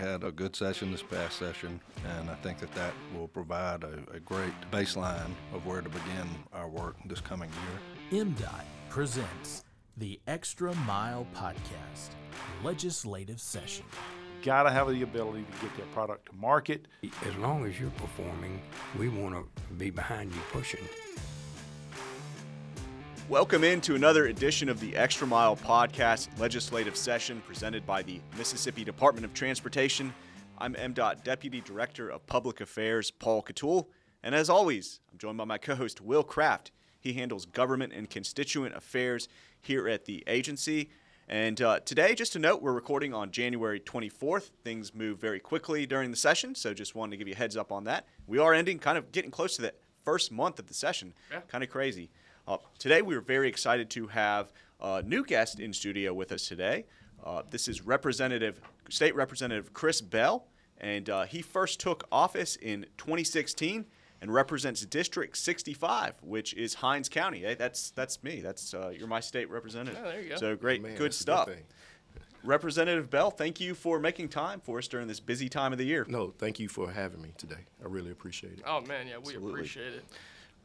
had a good session this past session, and I think that that will provide a, a great baseline of where to begin our work this coming year. MDOT presents the Extra Mile Podcast Legislative Session. Got to have the ability to get that product to market. As long as you're performing, we want to be behind you pushing. Welcome into another edition of the Extra Mile Podcast legislative session presented by the Mississippi Department of Transportation. I'm MDOT Deputy Director of Public Affairs, Paul Catul. And as always, I'm joined by my co host, Will Kraft. He handles government and constituent affairs here at the agency. And uh, today, just a note, we're recording on January 24th. Things move very quickly during the session, so just wanted to give you a heads up on that. We are ending, kind of getting close to that first month of the session. Yeah. Kind of crazy. Uh, today, we are very excited to have a new guest in studio with us today. Uh, this is Representative, State Representative Chris Bell, and uh, he first took office in 2016 and represents District 65, which is Hinds County. Hey, that's that's me. That's uh, you're my state representative. Oh, there you go. So great, Man, good stuff. thing. Representative Bell, thank you for making time for us during this busy time of the year. No, thank you for having me today. I really appreciate it. Oh man, yeah, we Absolutely. appreciate it.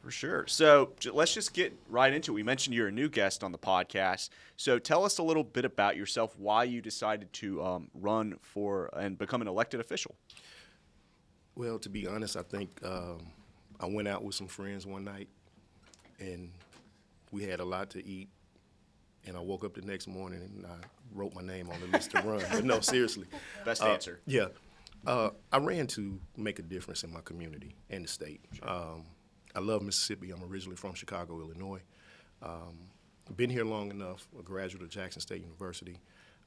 For sure. So let's just get right into it. We mentioned you're a new guest on the podcast. So tell us a little bit about yourself, why you decided to um, run for and become an elected official. Well, to be honest, I think um, I went out with some friends one night, and we had a lot to eat. And I woke up the next morning and I wrote my name on the list to run. But no, seriously. Best Uh, answer. Yeah. Uh, I ran to make a difference in my community and the state. Um, I love Mississippi. I'm originally from Chicago, Illinois. Um, been here long enough, a graduate of Jackson State University.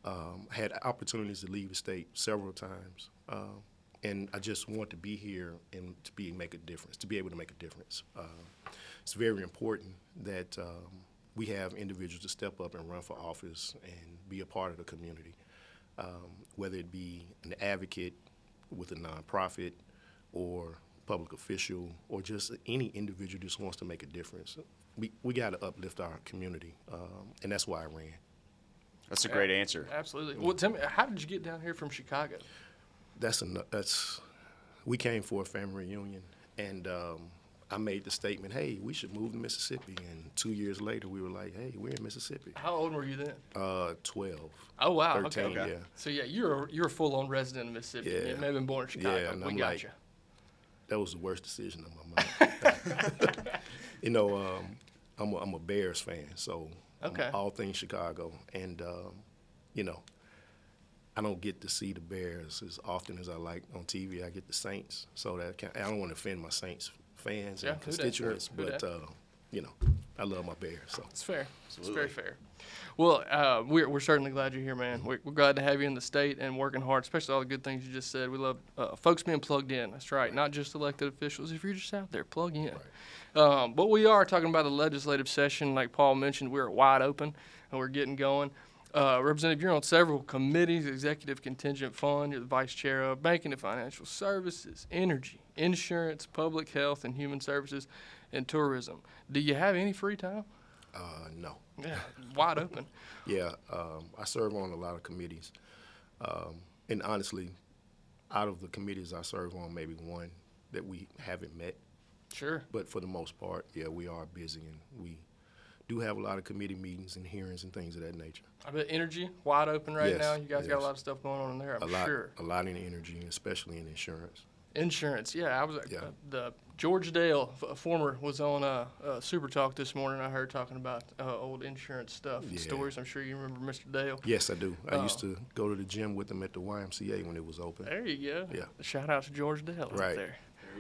Um, had opportunities to leave the state several times. Um, and I just want to be here and to be make a difference, to be able to make a difference. Uh, it's very important that um, we have individuals to step up and run for office and be a part of the community, um, whether it be an advocate with a nonprofit or public official or just any individual just wants to make a difference. We, we got to uplift our community, um, and that's why I ran. That's a great answer. Absolutely. Well, tell me, how did you get down here from Chicago? that's enough. That's we came for a family reunion, and um, I made the statement, "Hey, we should move to Mississippi." And two years later, we were like, "Hey, we're in Mississippi." How old were you then? Uh, Twelve. Oh wow. 13, okay. yeah. So yeah, you're a, you're a full on resident of Mississippi. Yeah. You may have been born in Chicago. Yeah, and we I'm got like- you. That was the worst decision of my life. you know, um, I'm a, I'm a Bears fan, so Okay. all things Chicago, and um, you know, I don't get to see the Bears as often as I like on TV. I get the Saints, so that can, I don't want to offend my Saints fans Yeah, and constituents, but uh, you know, I love my Bears. So It's fair. It's very fair. Well, uh, we're, we're certainly glad you're here, man. We're, we're glad to have you in the state and working hard, especially all the good things you just said. We love uh, folks being plugged in. That's right. Not just elected officials. If you're just out there, plug in. Um, but we are talking about a legislative session. Like Paul mentioned, we're wide open and we're getting going. Uh, Representative, you're on several committees, Executive Contingent Fund, you're the Vice Chair of Banking and Financial Services, Energy, Insurance, Public Health and Human Services, and Tourism. Do you have any free time? uh, no. Yeah, wide open. Yeah, um, I serve on a lot of committees, um, and honestly, out of the committees I serve on, maybe one that we haven't met. Sure. But for the most part, yeah, we are busy, and we do have a lot of committee meetings and hearings and things of that nature. I bet energy wide open right Yes, now. You guys got a lot of stuff going on in there. I'm a lot, sure. a lot in energy, especially in insurance. Insurance. Yeah, I was Yeah. uh, the George Dale, f- former, was on uh, uh, Super Talk this morning. I heard talking about uh, old insurance stuff, and Yeah. stories. I'm sure you remember Mr. Dale. Yes, I do. I used Oh. to go to the gym with him at the YMCA when it was open. There you go. Yeah. Shout out to George Dale right Right. there.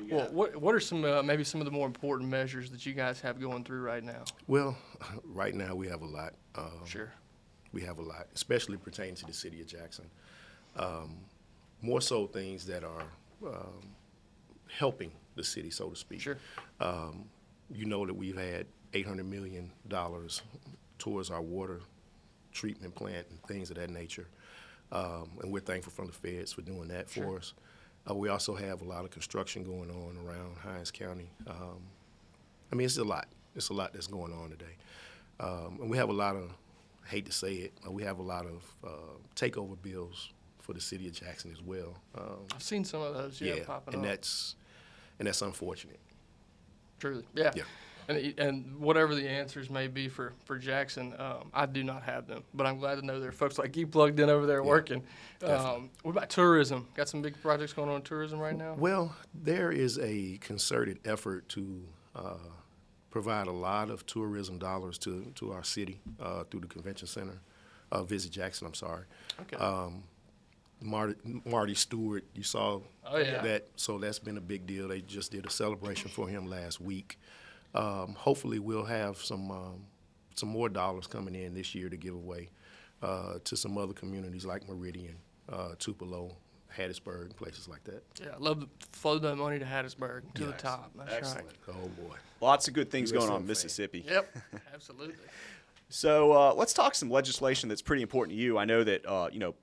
Well, what what are some uh, maybe some of the more important measures that you guys have going through right now? Well, right now we have a lot. Um, Sure. we have a lot, especially pertaining to the city of Jackson. Um, more so things that are um, helping the city, so to speak. Sure. Um, you know that we've had $800 million towards our water treatment plant and things of that nature. Um, and we're thankful from the feds for doing that for us. Uh, we also have a lot of construction going on around Hinds County. Um, I mean, it's a lot. It's a lot that's going on today. Um, and we have a lot of, I hate to say it, we have a lot of uh, takeover bills for the city of Jackson as well. Um, I've seen some of those, yeah, yeah, and up. that's and that's unfortunate. Truly, yeah. Yeah. And, and whatever the answers may be for, for Jackson, um, I do not have them. But I'm glad to know there are folks like you plugged in over there working. Um, what about tourism? Got some big projects going on in tourism right now? Well, there is a concerted effort to uh, provide a lot of tourism dollars to, to our city uh, through the convention center. Uh, Visit Jackson, I'm sorry. Okay. Um, Marty, Marty Stuart, you saw Oh, yeah. that, so that's been a big deal. They just did a celebration for him last week. Um, hopefully, we'll have some um, some more dollars coming in this year to give away uh, to some other communities like Meridian, uh, Tupelo, Hattiesburg, places like that. yeah, I love to flow that money to Hattiesburg to the top. That's Excellent. right. Oh boy. Lots of good things USM going on in. Mississippi. Yep, absolutely. So uh, let's talk some legislation that's pretty important to you. I know that uh, you know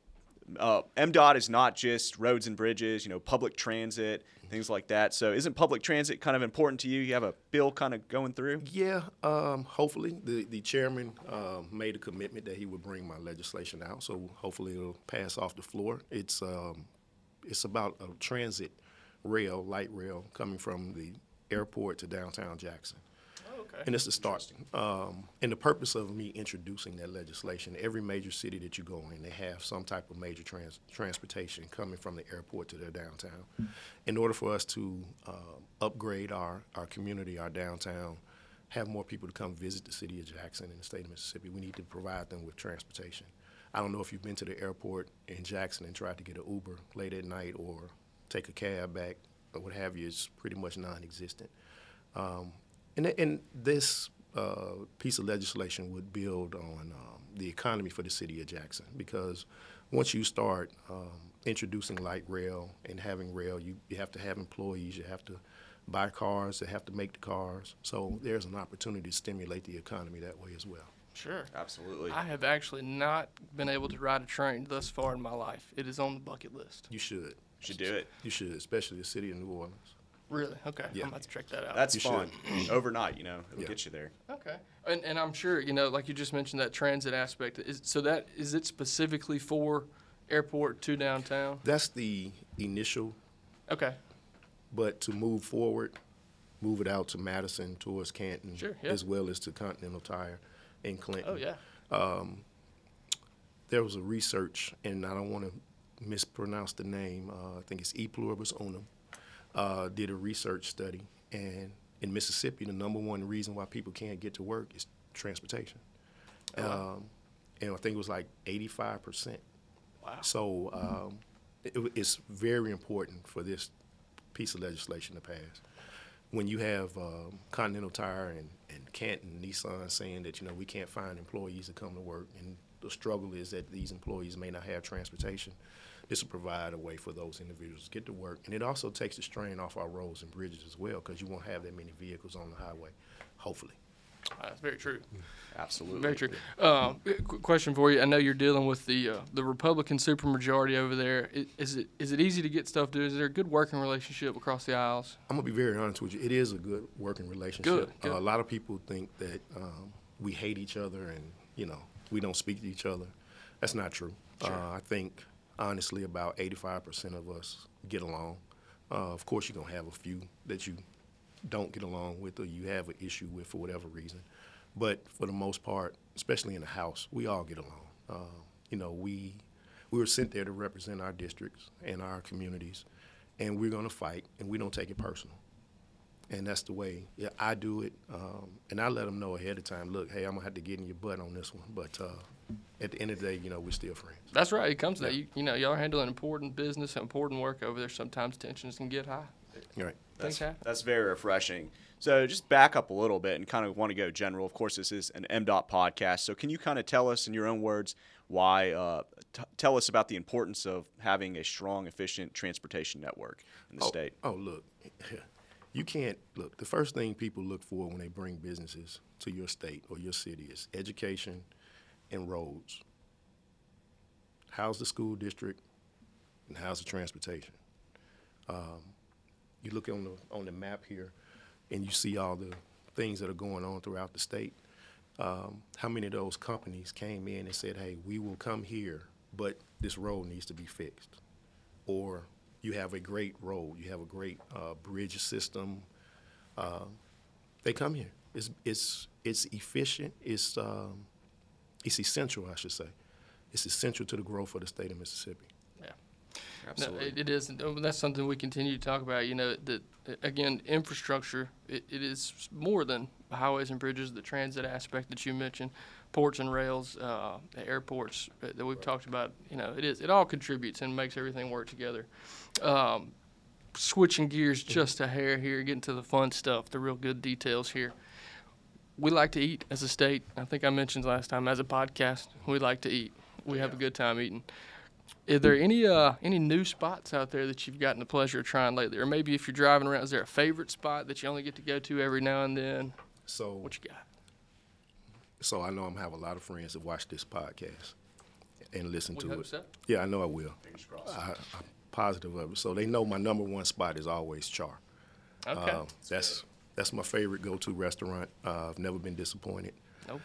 uh, MDOT is not just roads and bridges, you know, public transit, things like that. So isn't public transit kind of important to you? You have a bill kind of going through. Yeah, um, hopefully the the chairman um, made a commitment that he would bring my legislation out, so hopefully it'll pass off the floor. It's um, it's about a transit rail, light rail, coming from the airport to downtown Jackson. Okay. And it's a start. Um, and the purpose of me introducing that legislation, every major city that you go in, they have some type of major trans- transportation coming from the airport to their downtown. In order for us to um, upgrade our, our community, our downtown, have more people to come visit the city of Jackson and the state of Mississippi, we need to provide them with transportation. I don't know if you've been to the airport in Jackson and tried to get an Uber late at night or take a cab back or what have you. It's pretty much non-existent. Um, and, and this uh, piece of legislation would build on um, the economy for the city of Jackson because once you start um, introducing light rail and having rail, you, you have to have employees, you have to buy cars, they have to make the cars. So there's an opportunity to stimulate the economy that way as well. Sure. Absolutely. I have actually not been able to ride a train thus far in my life. It is on the bucket list. You should. You Should do it. You should, especially the city of New Orleans. Really? Okay. Yeah. I'm about to check that out. That's You fun. Overnight, you know, it'll Yeah. get you there. Okay, and, and I'm sure you know, like you just mentioned, that transit aspect. Is so that is it specifically for airport to downtown? That's the initial Okay, But to move forward, move it out to Madison towards Canton, Sure, yeah. as well as to Continental Tire in Clinton. oh yeah, There was a research, and I don't want to mispronounce the name. Uh, I think it's E pluribus unum. Uh, did a research study, and in Mississippi, the number one reason why people can't get to work is transportation. Um, and I think it was like 85 percent. wow. So um, it, it's very important for this piece of legislation to pass. When you have um, Continental Tire and, and Canton Nissan saying that you know we can't find employees to come to work, and the struggle is that these employees may not have transportation, this will provide a way for those individuals to get to work, and it also takes the strain off our roads and bridges as well because you won't have that many vehicles on the highway, hopefully. That's very true. Absolutely. Very true. Um, qu- question for you. I know you're dealing with the uh, the Republican supermajority over there. Is, is, it easy to get stuff done? Is there a good working relationship across the aisles? I'm gonna be very honest with you. It is a good working relationship. Good, good. Uh, a lot of people think that um, we hate each other and you know we don't speak to each other. That's not true. Uh, I think honestly about 85% of us get along. Uh, of course, you're gonna have a few that you don't get along with or you have an issue with for whatever reason. But for the most part, especially in the House, we all get along. Uh, you know, we we were sent there to represent our districts and our communities, and we're going to fight, and we don't take it personal. And that's the way yeah, I do it. Um, and I let them know ahead of time. Look, hey, I'm gonna have to get in your butt on this one, but uh, at the end of the day, you know, we're still friends. That's right. It comes to that. You, you know, y'all are handling important business, important work over there. Sometimes tensions can get high. All right. Things That's, that's very refreshing. So just back up a little bit and kind of want to go general. Of course, this is an MDOT podcast. So can you kind of tell us in your own words why, uh, t- tell us about the importance of having a strong, efficient transportation network in the oh, state? Oh, look, you can't look. The first thing people look for when they bring businesses to your state or your city is education and roads. How's the school district, and how's the transportation? Um, you look on the on the map here, and you see all the things that are going on throughout the state. Um, how many of those companies came in and said, "Hey, we will come here, but this road needs to be fixed. Or you have a great road, you have a great uh, bridge system. Uh, they come here. It's it's it's efficient. It's um, it's essential, I should say. It's essential to the growth of the state of Mississippi. Yeah. No, Absolutely. it, it is. uh, That's something we continue to talk about. You know, that again, infrastructure. It, it is more than highways and bridges. The transit aspect that you mentioned, ports and rails, uh, the airports uh, that we've talked about. You know, it is. It all contributes and makes everything work together. Um, switching gears just a hair here, getting to the fun stuff, the real good details here. We like to eat as a state. I think I mentioned last time as a podcast, we like to eat. We have a good time eating. Is there any uh any new spots out there that you've gotten the pleasure of trying lately, or maybe if you're driving around, is there a favorite spot that you only get to go to every now and then? So What you got? so I know I'm gonna have a lot of friends that watch this podcast and listen We to hope it. so. Yeah, I know I will. I, I'm positive of it. So they know my number one spot is always Char. Okay. Uh, that's that's my favorite go-to restaurant. Uh, I've never been disappointed. nope.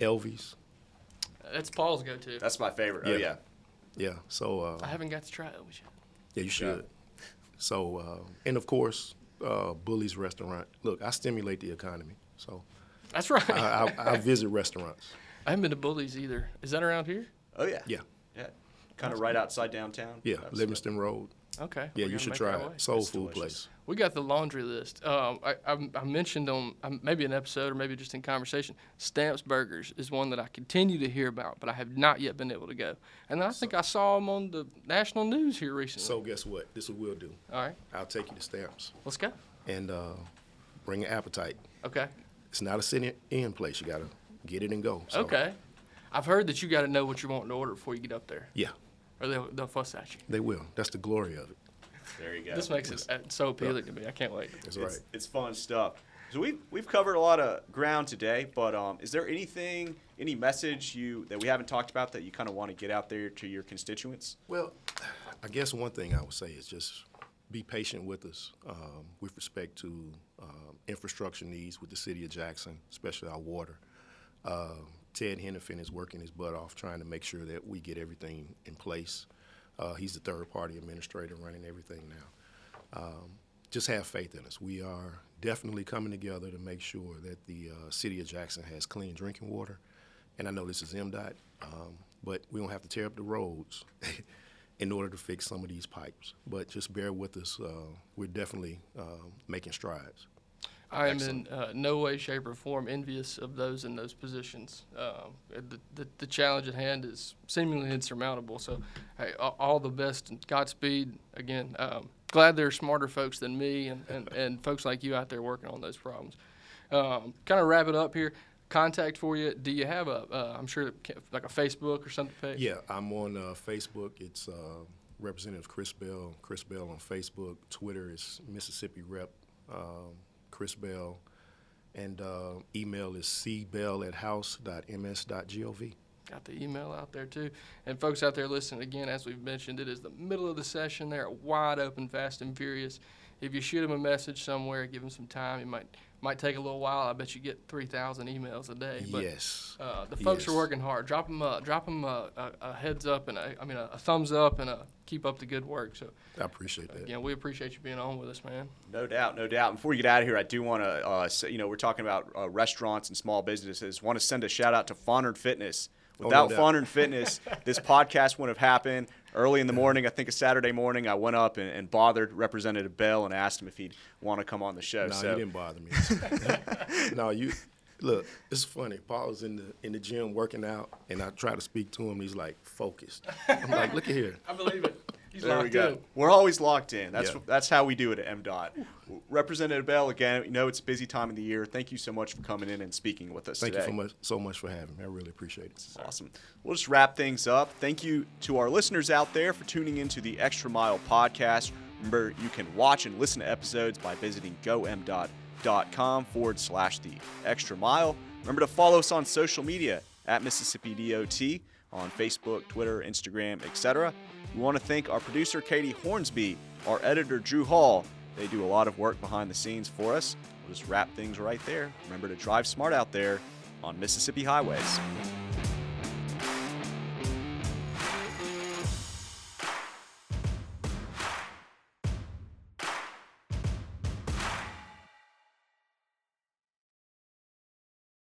Elvie's, That's Paul's go-to. That's my favorite. Oh Yeah. yeah. yeah. So uh, I haven't got to try Elvis yet. yeah, you should. So uh, and of course, uh, Bully's restaurant. Look, I stimulate the economy, so That's right. I, I, I visit restaurants. I haven't been to Bully's either. Is that around here? Oh yeah. Yeah, Yeah. Kind of right outside downtown. yeah, Livingston Road. Okay. Yeah, we're you should try it. Soul It's food delicious. place. We got the laundry list. Um, I, I, I mentioned on um, maybe an episode or maybe just in conversation. Stamps Burgers is one that I continue to hear about, but I have not yet been able to go. And I think I saw them on the national news here recently. So guess what? This is what we'll do. all right, I'll take you to Stamps let's go. and uh, bring an appetite. Okay. It's not a sit-in place. You gotta get it and go. So, Okay. I've heard that you got to know what you're wanting to order before you get up there, Yeah, or they'll, they'll fuss at you. they will. That's the glory of it. There you go. This makes it uh, so appealing to me. I can't wait. That's it's, right. it's fun stuff. So we've we've covered a lot of ground today, but um, is there anything, any message you that we haven't talked about that you kind of want to get out there to your constituents? Well, I guess one thing I would say is just be patient with us um, with respect to um, infrastructure needs with the city of Jackson, especially our water. Um Ted Henifin is working his butt off trying to make sure that we get everything in place. Uh, he's the third party administrator running everything now. Um, just have faith in us. We are definitely coming together to make sure that the uh, city of Jackson has clean drinking water. And I know this is MDOT, um, but we don't have to tear up the roads in order to fix some of these pipes. But just bear with us. Uh, we're definitely uh, making strides. I am in uh, no way, shape, or form envious of those in those positions. Um, the, the, the challenge at hand is seemingly insurmountable. So, hey, all, the best and Godspeed. Again, um, glad there are smarter folks than me and, and, and folks like you out there working on those problems. Um, kind of wrap it up here. Contact for you. Do you have a? Uh, I'm sure like a Facebook or something page. Yeah, I'm on uh, Facebook. It's uh, Representative Chris Bell. Chris Bell on Facebook. Twitter is Mississippi Rep um, Chris Bell. And uh, email is cbell at house.ms.gov. Got the email out there too. And folks out there listening, again, as we've mentioned, it is the middle of the session. They're wide open, fast and furious. If you shoot them a message somewhere, give them some time. You might might take a little while. I bet you get 3,000 emails a day. But, yes. Uh, the folks are working hard. Drop them, uh, drop 'em a, a, a heads up and a, I mean a, a thumbs up and a keep up the good work. So I appreciate that. again, we appreciate you being on with us, man. No doubt, no doubt. Before we get out of here, I do want to, uh, say, you know, we're talking about uh, restaurants and small businesses. Want to send a shout out to Fondren Fitness. Oh, no Without doubt. Fondren Fitness, this podcast wouldn't have happened. Early in the morning, I think a Saturday morning, I went up and, and bothered Representative Bell and asked him if he'd want to come on the show. No, so you didn't bother me. no, you look. It's funny. Paul was in the in the gym working out, and I try to speak to him. He's like focused. I'm like, look at here. I believe it. He's There we go. In. We're always locked in. That's Yeah. that's how we do it at MDOT. Representative Bell, again, you know it's a busy time of the year. Thank you so much for coming in and speaking with us Thank today. you so much so much for having me. I really appreciate it. Awesome. We'll just wrap things up. Thank you to our listeners out there for tuning into the Extra Mile podcast. Remember, you can watch and listen to episodes by visiting gomdot.com forward slash the extra mile. Remember to follow us on social media at Mississippi DOT on Facebook, Twitter, Instagram, etc. We want to thank our producer, Katie Hornsby, our editor, Drew Hall. They do a lot of work behind the scenes for us. We'll just wrap things right there. Remember to drive smart out there on Mississippi highways.